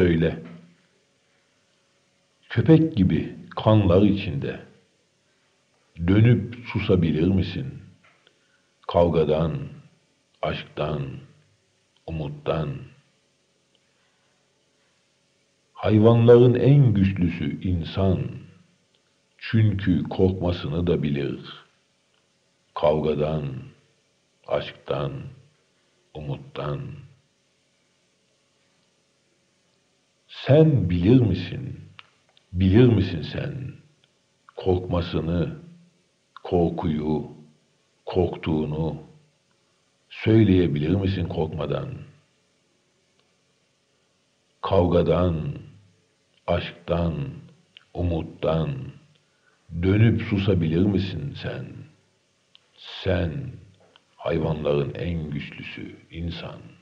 Söyle. Köpek gibi kanlar içinde dönüp susabilir misin? Kavgadan, aşktan, umuttan. Hayvanların en güçlüsü insan. Çünkü korkmasını da bilir. Kavgadan, aşktan, umuttan. Sen bilir misin? Bilir misin sen korkmasını, korkuyu, korktuğunu söyleyebilir misin korkmadan? Kavgadan, aşktan, umuttan dönüp susabilir misin sen? Sen hayvanların en güçlüsü insan.